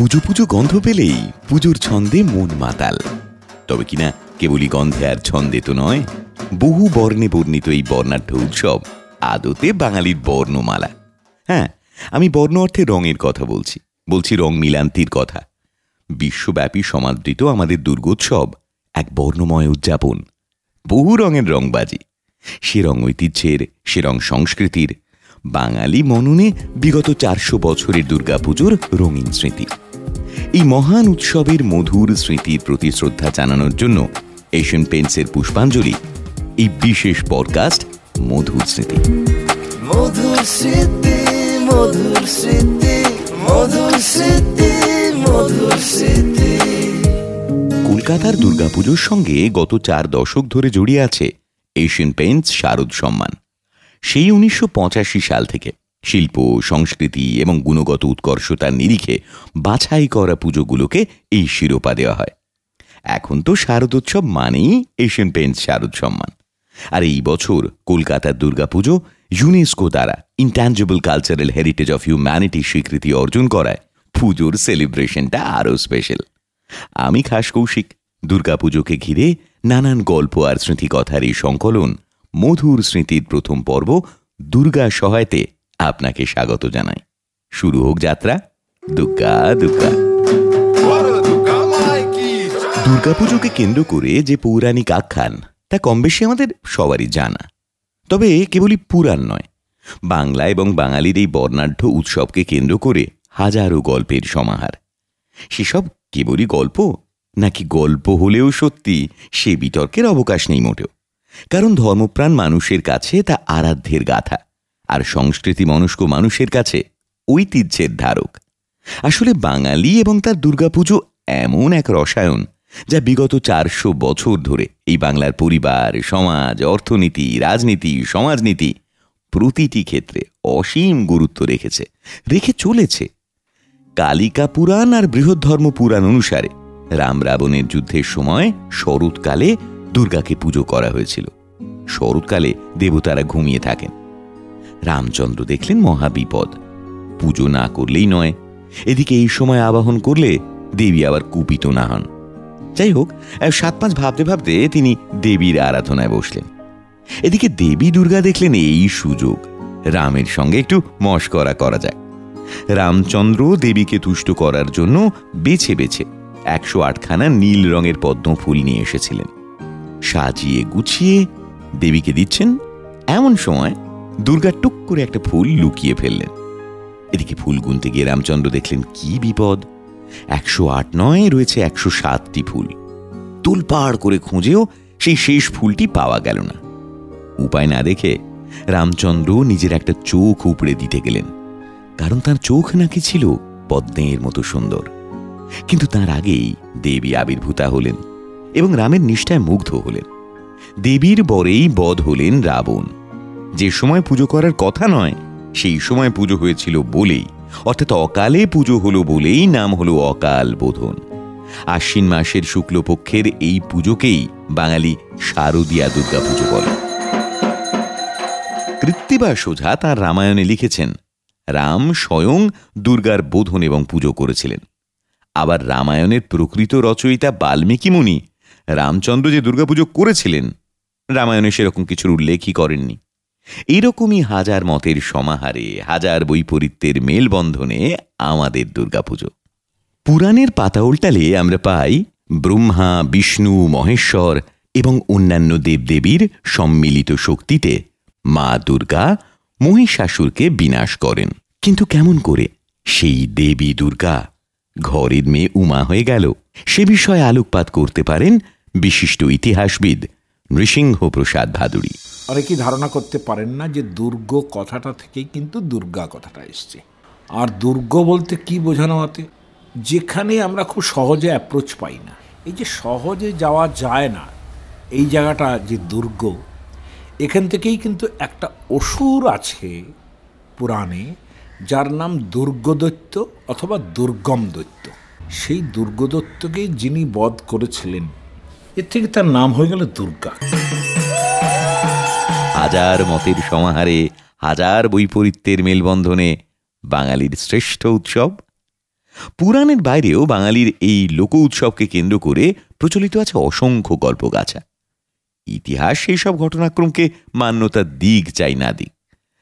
পুজো পুজো গন্ধ পেলেই পুজোর ছন্দে মন মাতাল। তবে কিনা কেবলই গন্ধে আর ছন্দে তো নয়, বহু বর্ণে বর্ণিত এই বর্ণাঢ্য উৎসব আদতে বাঙালির বর্ণমালা। হ্যাঁ আমি বর্ণ অর্থে রঙের কথা বলছি বলছি রং মিলান্তির কথা। বিশ্বব্যাপী সমাদৃত আমাদের দুর্গোৎসব এক বর্ণময় উদযাপন, বহু রঙের রংবাজি। সে রং ঐতিহ্যের, সে রং সংস্কৃতির, বাঙালি মননে বিগত চারশো বছরের দুর্গাপুজোর রঙিন স্মৃতি। এই মহান উৎসবের মধুর স্মৃতির প্রতি শ্রদ্ধা জানানোর জন্য এশিয়ান পেন্টসের পুষ্পাঞ্জলি এই বিশেষ পডকাস্ট মধুর স্মৃতি। মধুর স্মৃতি মধুর স্মৃতি মধুর স্মৃতি মধুর স্মৃতি। কলকাতার দুর্গাপুজোর সঙ্গে গত চার দশক ধরে জড়িয়ে আছে এশিয়ান পেন্টস শারদ সম্মান। সেই উনিশশো পঁচাশি সাল থেকে শিল্প, সংস্কৃতি এবং গুণগত উৎকর্ষতার নিরিখে বাছাই করা পুজোগুলোকে এই শিরোপা দেওয়া হয়। এখন তো শারদোৎসব মানেই এশিয়ান পেন্টস শারদ সম্মান। আর এই বছর কলকাতার দুর্গাপুজো ইউনেস্কো দ্বারা intangible cultural heritage of humanity স্বীকৃতি অর্জন করায় পুজোর সেলিব্রেশনটা আরও স্পেশাল। আমি খাস কৌশিক, দুর্গাপুজোকে ঘিরে নানান গল্প আর স্মৃতিকথার এই সংকলন মধুর স্মৃতির প্রথম পর্ব দুর্গা সহায়তে আপনাকে স্বাগত জানাই। শুরু হোক যাত্রা। দুর্গা দুর্গা। দুর্গাপুজোকে কেন্দ্র করে যে পৌরাণিক আখ্যান, তা কম বেশি আমাদের সবারই জানা। তবে কেবলই পুরাণ নয়। বাংলা এবং বাঙালির এই বর্ণাঢ্য উৎসবকে কেন্দ্র করে হাজারো গল্পের সমাহার। সেসব কেবলই গল্প, নাকি গল্প হলেও সত্যি, সে বিতর্কের অবকাশ নেই মোটেও। কারণ ধর্মপ্রাণ মানুষের কাছে তা আরাধ্যের গাথা। আর সংস্কৃতি মনস্ক মানুষের কাছে ঐতিহ্যের ধারক। আসলে বাঙালি এবং তার দুর্গাপুজো এমন এক রসায়ন যা বিগত চারশো বছর ধরে এই বাংলার পরিবার, সমাজ, অর্থনীতি, রাজনীতি, সমাজনীতি প্রতিটি ক্ষেত্রে অসীম গুরুত্ব রেখেছে, রেখে চলেছে। কালিকা পুরাণ আর বৃহদ্ধর্ম পুরাণ অনুসারে রাম রাবণের যুদ্ধের সময় শরৎকালে দুর্গাকে পুজো করা হয়েছিল। শরৎকালে দেবতারা ঘুমিয়ে থাকেন। রামচন্দ্র দেখলেন মহাবিপদ পুজো না করলেই নয়, এদিকে এই সময় আবাহন করলে দেবী আবার কুপিত না হন। যাই হোক সাত পাঁচ ভাবতে ভাবতে তিনি দেবীর আরাধনায় বসলেন। এদিকে দেবী দুর্গা দেখলেন এই সুযোগ, রামের সঙ্গে একটু মস্করা করা যায়। রামচন্দ্র দেবীকে তুষ্ট করার জন্য বেছে বেছে একশো আটখানা নীল রঙের পদ্ম ফুল নিয়ে এসেছিলেন। সাজিয়ে গুছিয়ে দেবীকে দিচ্ছেন এমন সময় দুর্গা টুক করে একটা ফুল লুকিয়ে ফেললেন। এদিকে ফুল গুনতে গিয়ে রামচন্দ্র দেখলেন, কি বিপদ! একশো আট নয় রয়েছে একশো সাতটি ফুল। তুলপাড় করে খুঁজেও সেই শেষ ফুলটি পাওয়া গেল না। উপায় না দেখে রামচন্দ্র নিজের একটা চোখ উপড়ে দিতে গেলেন। কারণ তার চোখ নাকি ছিল পদ্মের মতো সুন্দর। কিন্তু তার আগেই দেবী আবির্ভূতা হলেন এবং রামের নিষ্ঠায় মুগ্ধ হলেন। দেবীর বরেই বধ হলেন রাবণ। যে সময় পুজো করার কথা নয়, সেই সময় পুজো হয়েছিল বলেই, অর্থাৎ অকালে পুজো হলো বলেই নাম হলো অকাল বোধন। আশ্বিন মাসের শুক্লপক্ষের এই পুজোকেই বাঙালি শারদীয়া দুর্গা পুজো বলে। কৃত্তিবা সোঝা তার রামায়ণে লিখেছেন, রাম স্বয়ং দুর্গার বোধন এবং পুজো করেছিলেন। আবার রামায়ণের প্রকৃত রচয়িতা বাল্মীকি মুনি রামচন্দ্র যে দুর্গাপুজো করেছিলেন, রামায়ণে সেরকম কিছুর উল্লেখই করেননি। এরকমই হাজার মতের সমাহারে, হাজার বৈপরীত্যের মেলবন্ধনে আমাদের দুর্গাপুজো। পুরাণের পাতা উল্টালে আমরা পাই ব্রহ্মা, বিষ্ণু, মহেশ্বর এবং অন্যান্য দেবদেবীর সম্মিলিত শক্তিতে মা দুর্গা মহিষাসুরকে বিনাশ করেন। কিন্তু কেমন করে? সেই দেবী দুর্গা ঘরের মেয়ে উমা হয়ে গেল। সে বিষয়ে আলোকপাত করতে পারেন বিশিষ্ট ইতিহাসবিদ নৃসিংহ প্রসাদ ভাদুরী অনেকেই ধারণা করতে পারেন না যে দুর্গ কথাটা থেকেই কিন্তু দুর্গা কথাটা এসছে। আর দুর্গ বলতে কি বোঝানো হতে? যেখানে আমরা খুব সহজে অ্যাপ্রোচ পাই না। এই যে সহজে যাওয়া যায় না, এই জায়গাটা যে দুর্গ, এখান থেকেই কিন্তু একটা অসুর আছে পুরাণে, যার নাম দুর্গদৈত্য অথবা দুর্গম দৈত্য। সেই দুর্গদত্তকে যিনি বধ করেছিলেন এর থেকে তার নাম হয়ে গেল দুর্গা। হাজার মতের সমাহারে, হাজার বৈপরীত্যের মেলবন্ধনে বাঙালির শ্রেষ্ঠ উৎসব। পুরাণের বাইরেও বাঙালির এই লোক উৎসবকে কেন্দ্র করে প্রচলিত আছে অসংখ্য গল্পগাছা ইতিহাস সেই সব ঘটনাক্রমকে মান্যতার দিক চাই না দিক।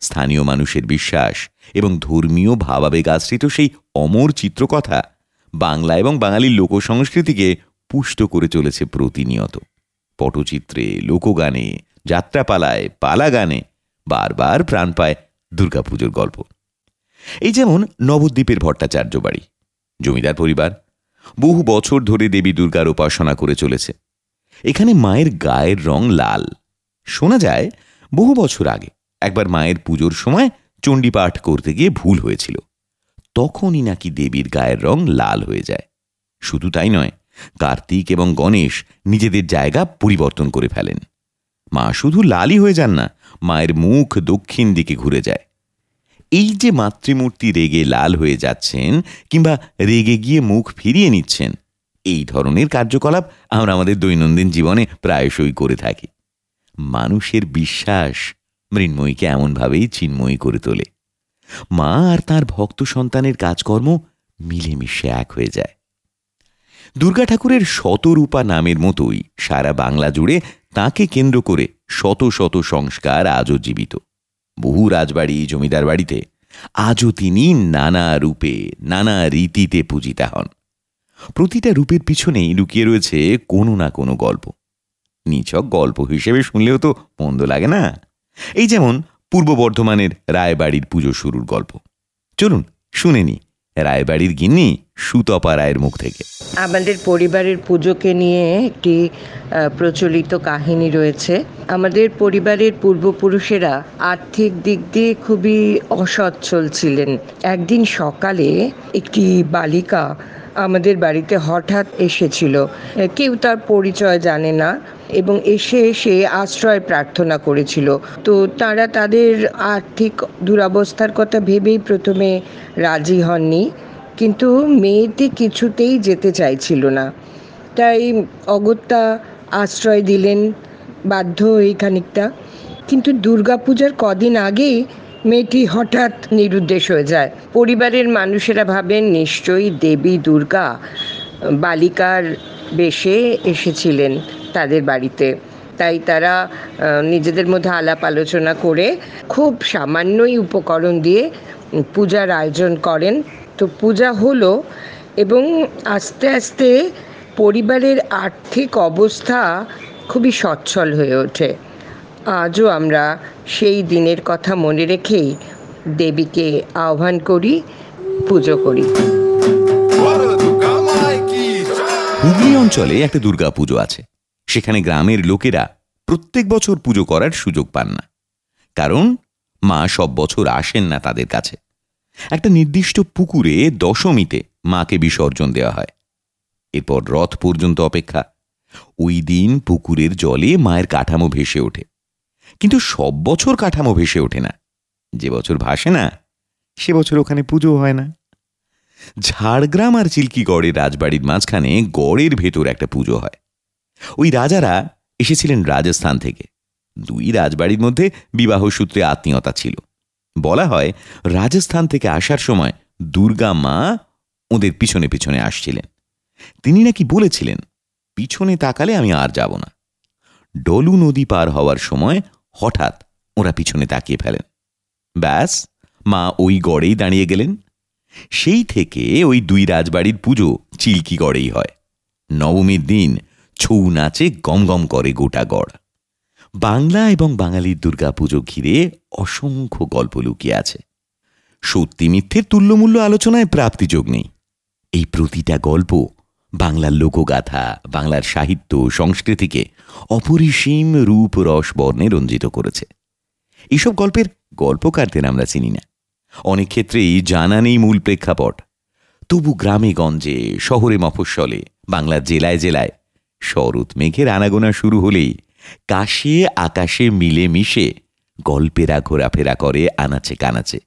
স্থানীয় মানুষের বিশ্বাস এবং ধর্মীয় ভাবাবেগ আশ্রিত সেই অমর চিত্রকথা বাংলা এবং বাঙালির লোকসংস্কৃতিকে পুষ্ট করে চলেছে প্রতিনিয়ত। পটচিত্রে, লোকগানে, যাত্রাপালায় পালা গানে বারবার প্রাণ পায় দুর্গাপুজোর গল্প। এই যেমন নবদ্বীপের ভট্টাচার্য বাড়ি, জমিদার পরিবার, বহু বছর ধরে দেবী দুর্গার উপাসনা করে চলেছে। এখানে মায়ের গায়ের রং লাল। শোনা যায়, বহু বছর আগে একবার মায়ের পুজোর সময় চণ্ডীপাঠ করতে গিয়ে ভুল হয়েছিল। তখনই নাকি দেবীর গায়ের রং লাল হয়ে যায়। শুধু তাই নয় কার্তিক এবং গণেশ নিজেদের জায়গা পরিবর্তন করে ফেলেন। মা শুধু লালই হয়ে যান না, মায়ের মুখ দক্ষিণ দিকে ঘুরে যায়। এই যে মাতৃমূর্তি রেগে লাল হয়ে যাচ্ছেন কিংবা রেগে গিয়ে মুখ ফিরিয়ে নিচ্ছেন, এই ধরনের কার্যকলাপ আমরা আমাদের দৈনন্দিন জীবনে প্রায়শই করে থাকি। মানুষের বিশ্বাস মৃন্ময়ীকে এমনভাবেই চিন্ময়ী করে তোলে। মা আর তার ভক্ত সন্তানের কাজকর্ম মিলেমিশে এক হয়ে যায়। দুর্গা ঠাকুরের শতরূপা নামের মতোই সারা বাংলা জুড়ে তাকে কেন্দ্র করে শত শত সংস্কার আজও জীবিত। বহু রাজবাড়ি জমিদার বাড়িতে আজও তিনি নানা রূপে, নানা রীতিতে পূজিতা হন। প্রতিটা রূপের পিছনেই লুকিয়ে রয়েছে কোনো না কোনো গল্প। নিছক গল্প হিসেবে শুনলেও তো মন্দ লাগে না। এই যেমন পূর্ব বর্ধমানের রায়বাড়ির পুজো শুরুর গল্প। চলুন শুনে নি রায়বাড়ির গিন্নি সুতপা রায়ের মুখ থেকে। আমাদের পরিবারের পুজোকে নিয়ে একটি প্রচলিত কাহিনী রয়েছে। আমাদের পরিবারের পূর্বপুরুষেরা আর্থিক দিক দিয়ে খুবই অসচ্ছল ছিলেন। একদিন সকালে একটি বালিকা আমাদের বাড়িতে হঠাৎ এসেছিল। কেউ তার পরিচয় জানে না এবং এসে এসে আশ্রয় প্রার্থনা করেছিল। তো তারা তাদের আর্থিক দুরবস্থার কথা ভেবেই প্রথমে রাজি হননি, কিন্তু মেয়েটি কিছুতেই যেতে চাইছিল না। তাই অগত্যা আশ্রয় দিলেন, বাধ্য হয়ে খানিকটা। কিন্তু দুর্গাপূজার কদিন আগেই মেয়েটি হঠাৎ নিরুদ্দেশ হয়ে যায়। পরিবারের মানুষেরা ভাবেন, নিশ্চয়ই দেবী দুর্গা বালিকার বেশে এসেছিলেন তাদের বাড়িতে। তাই তারা নিজেদের মধ্যে আলাপ আলোচনা করে খুব সামান্যই উপকরণ দিয়ে পূজার আয়োজন করেন। তো পূজা হলো এবং আস্তে আস্তে পরিবারের আর্থিক অবস্থা খুবই সচ্ছল হয়ে ওঠে। আজও আমরা সেই দিনের কথা মনে রেখেই দেবীকে আহ্বান করি, পুজো করি। হুগলি অঞ্চলে একটা দুর্গা পুজো আছে। সেখানে গ্রামের লোকেরা প্রত্যেক বছর পুজো করার সুযোগ পান না। কারণ মা সব বছর আসেন না তাদের কাছে। একটা নির্দিষ্ট পুকুরে দশমীতে মাকে বিসর্জন দেওয়া হয়। এরপর রথ পর্যন্ত অপেক্ষা। ওই দিন পুকুরের জলে মায়ের কাঠামো ভেসে ওঠে। কিন্তু সব বছর কাঠামো ভেসে ওঠে না। যে বছর ভাসে না, সে বছর ওখানে পুজো হয় না। ঝাড়গ্রাম আর চিল্কিগড়ের রাজবাড়ির মাঝখানে গড়ের ভেতর একটা পুজো হয়। ওই রাজারা এসেছিলেন রাজস্থান থেকে। দুই রাজবাড়ির মধ্যে বিবাহ সূত্রে আত্মীয়তা ছিল। বলা হয়, রাজস্থান থেকে আসার সময় দুর্গা মা ওদের পিছনে পিছনে আসছিলেন। তিনি নাকি বলেছিলেন, পিছনে তাকালে আমি আর যাব না। ডলু নদী পার হওয়ার সময় হঠাৎ ওরা পিছনে তাকিয়ে ফেলেন। ব্যাস, মা ওই গড়েই দাঁড়িয়ে গেলেন। সেই থেকে ওই দুই রাজবাড়ির পুজো চিল্কি গড়েই হয়। নবমীর দিন ছৌ নাচে গমগম করে গোটা গড়। বাংলা এবং বাঙালির দুর্গাপুজো ঘিরে অসংখ্য গল্প লুকিয়ে আছে। সত্যি মিথ্যের তুল্যমূল্য আলোচনায় প্রাপ্তিযোগ নেই। এই প্রতিটা গল্প বাংলার লোকগাথা, বাংলার সাহিত্য সংস্কৃতিকে অপরিসীম রূপ রস বর্ণে রঞ্জিত করেছে। এইসব গল্পের গল্পকারদের আমরা চিনি না। অনেক ক্ষেত্রেই জানা নেই মূল প্রেক্ষাপট। তবু গ্রামে গঞ্জে, শহরে মফস্বলে, বাংলার জেলায় জেলায় শরৎ মেঘের আনাগোনা শুরু হলেই কাশে আকাশে মিলে মিশে গল্পেরা ঘোরাফেরা করে আনাচে কানাচে।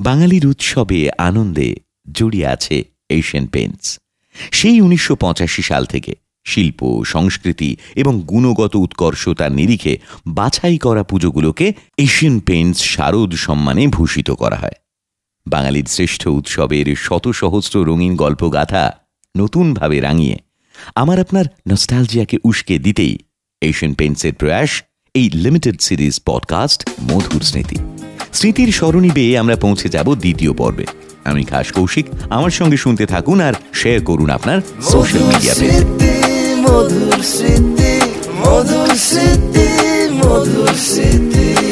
বাঙালির উৎসবে আনন্দে জড়িয়ে আছে এশিয়ান পেন্টস সেই উনিশশো পঁচাশি সাল থেকে শিল্প, সংস্কৃতি এবং গুণগত উৎকর্ষতার নিরিখে বাছাই করা পুজোগুলোকে এশিয়ান পেন্টস শারদ সম্মানে ভূষিত করা হয়। বাঙালির শ্রেষ্ঠ উৎসবের শত সহস্র রঙিন গল্পগাথা নতুনভাবে রাঙিয়ে আমার আপনার নস্টালজিয়াকে উস্কে দিতেই এশিয়ান পেন্টসের প্রয়াস এই লিমিটেড সিরিজ পডকাস্ট মধুর স্মৃতি। স্মৃতির স্মরণী বেয়ে আমরা পৌঁছে যাব দ্বিতীয় পর্বে। আমি খাস কৌশিক। আমার সঙ্গে শুনতে থাকুন আর শেয়ার করুন আপনার সোশ্যাল মিডিয়া পেজ মধুর স্মৃতি মধুর স্মৃতি মধুর স্মৃতি।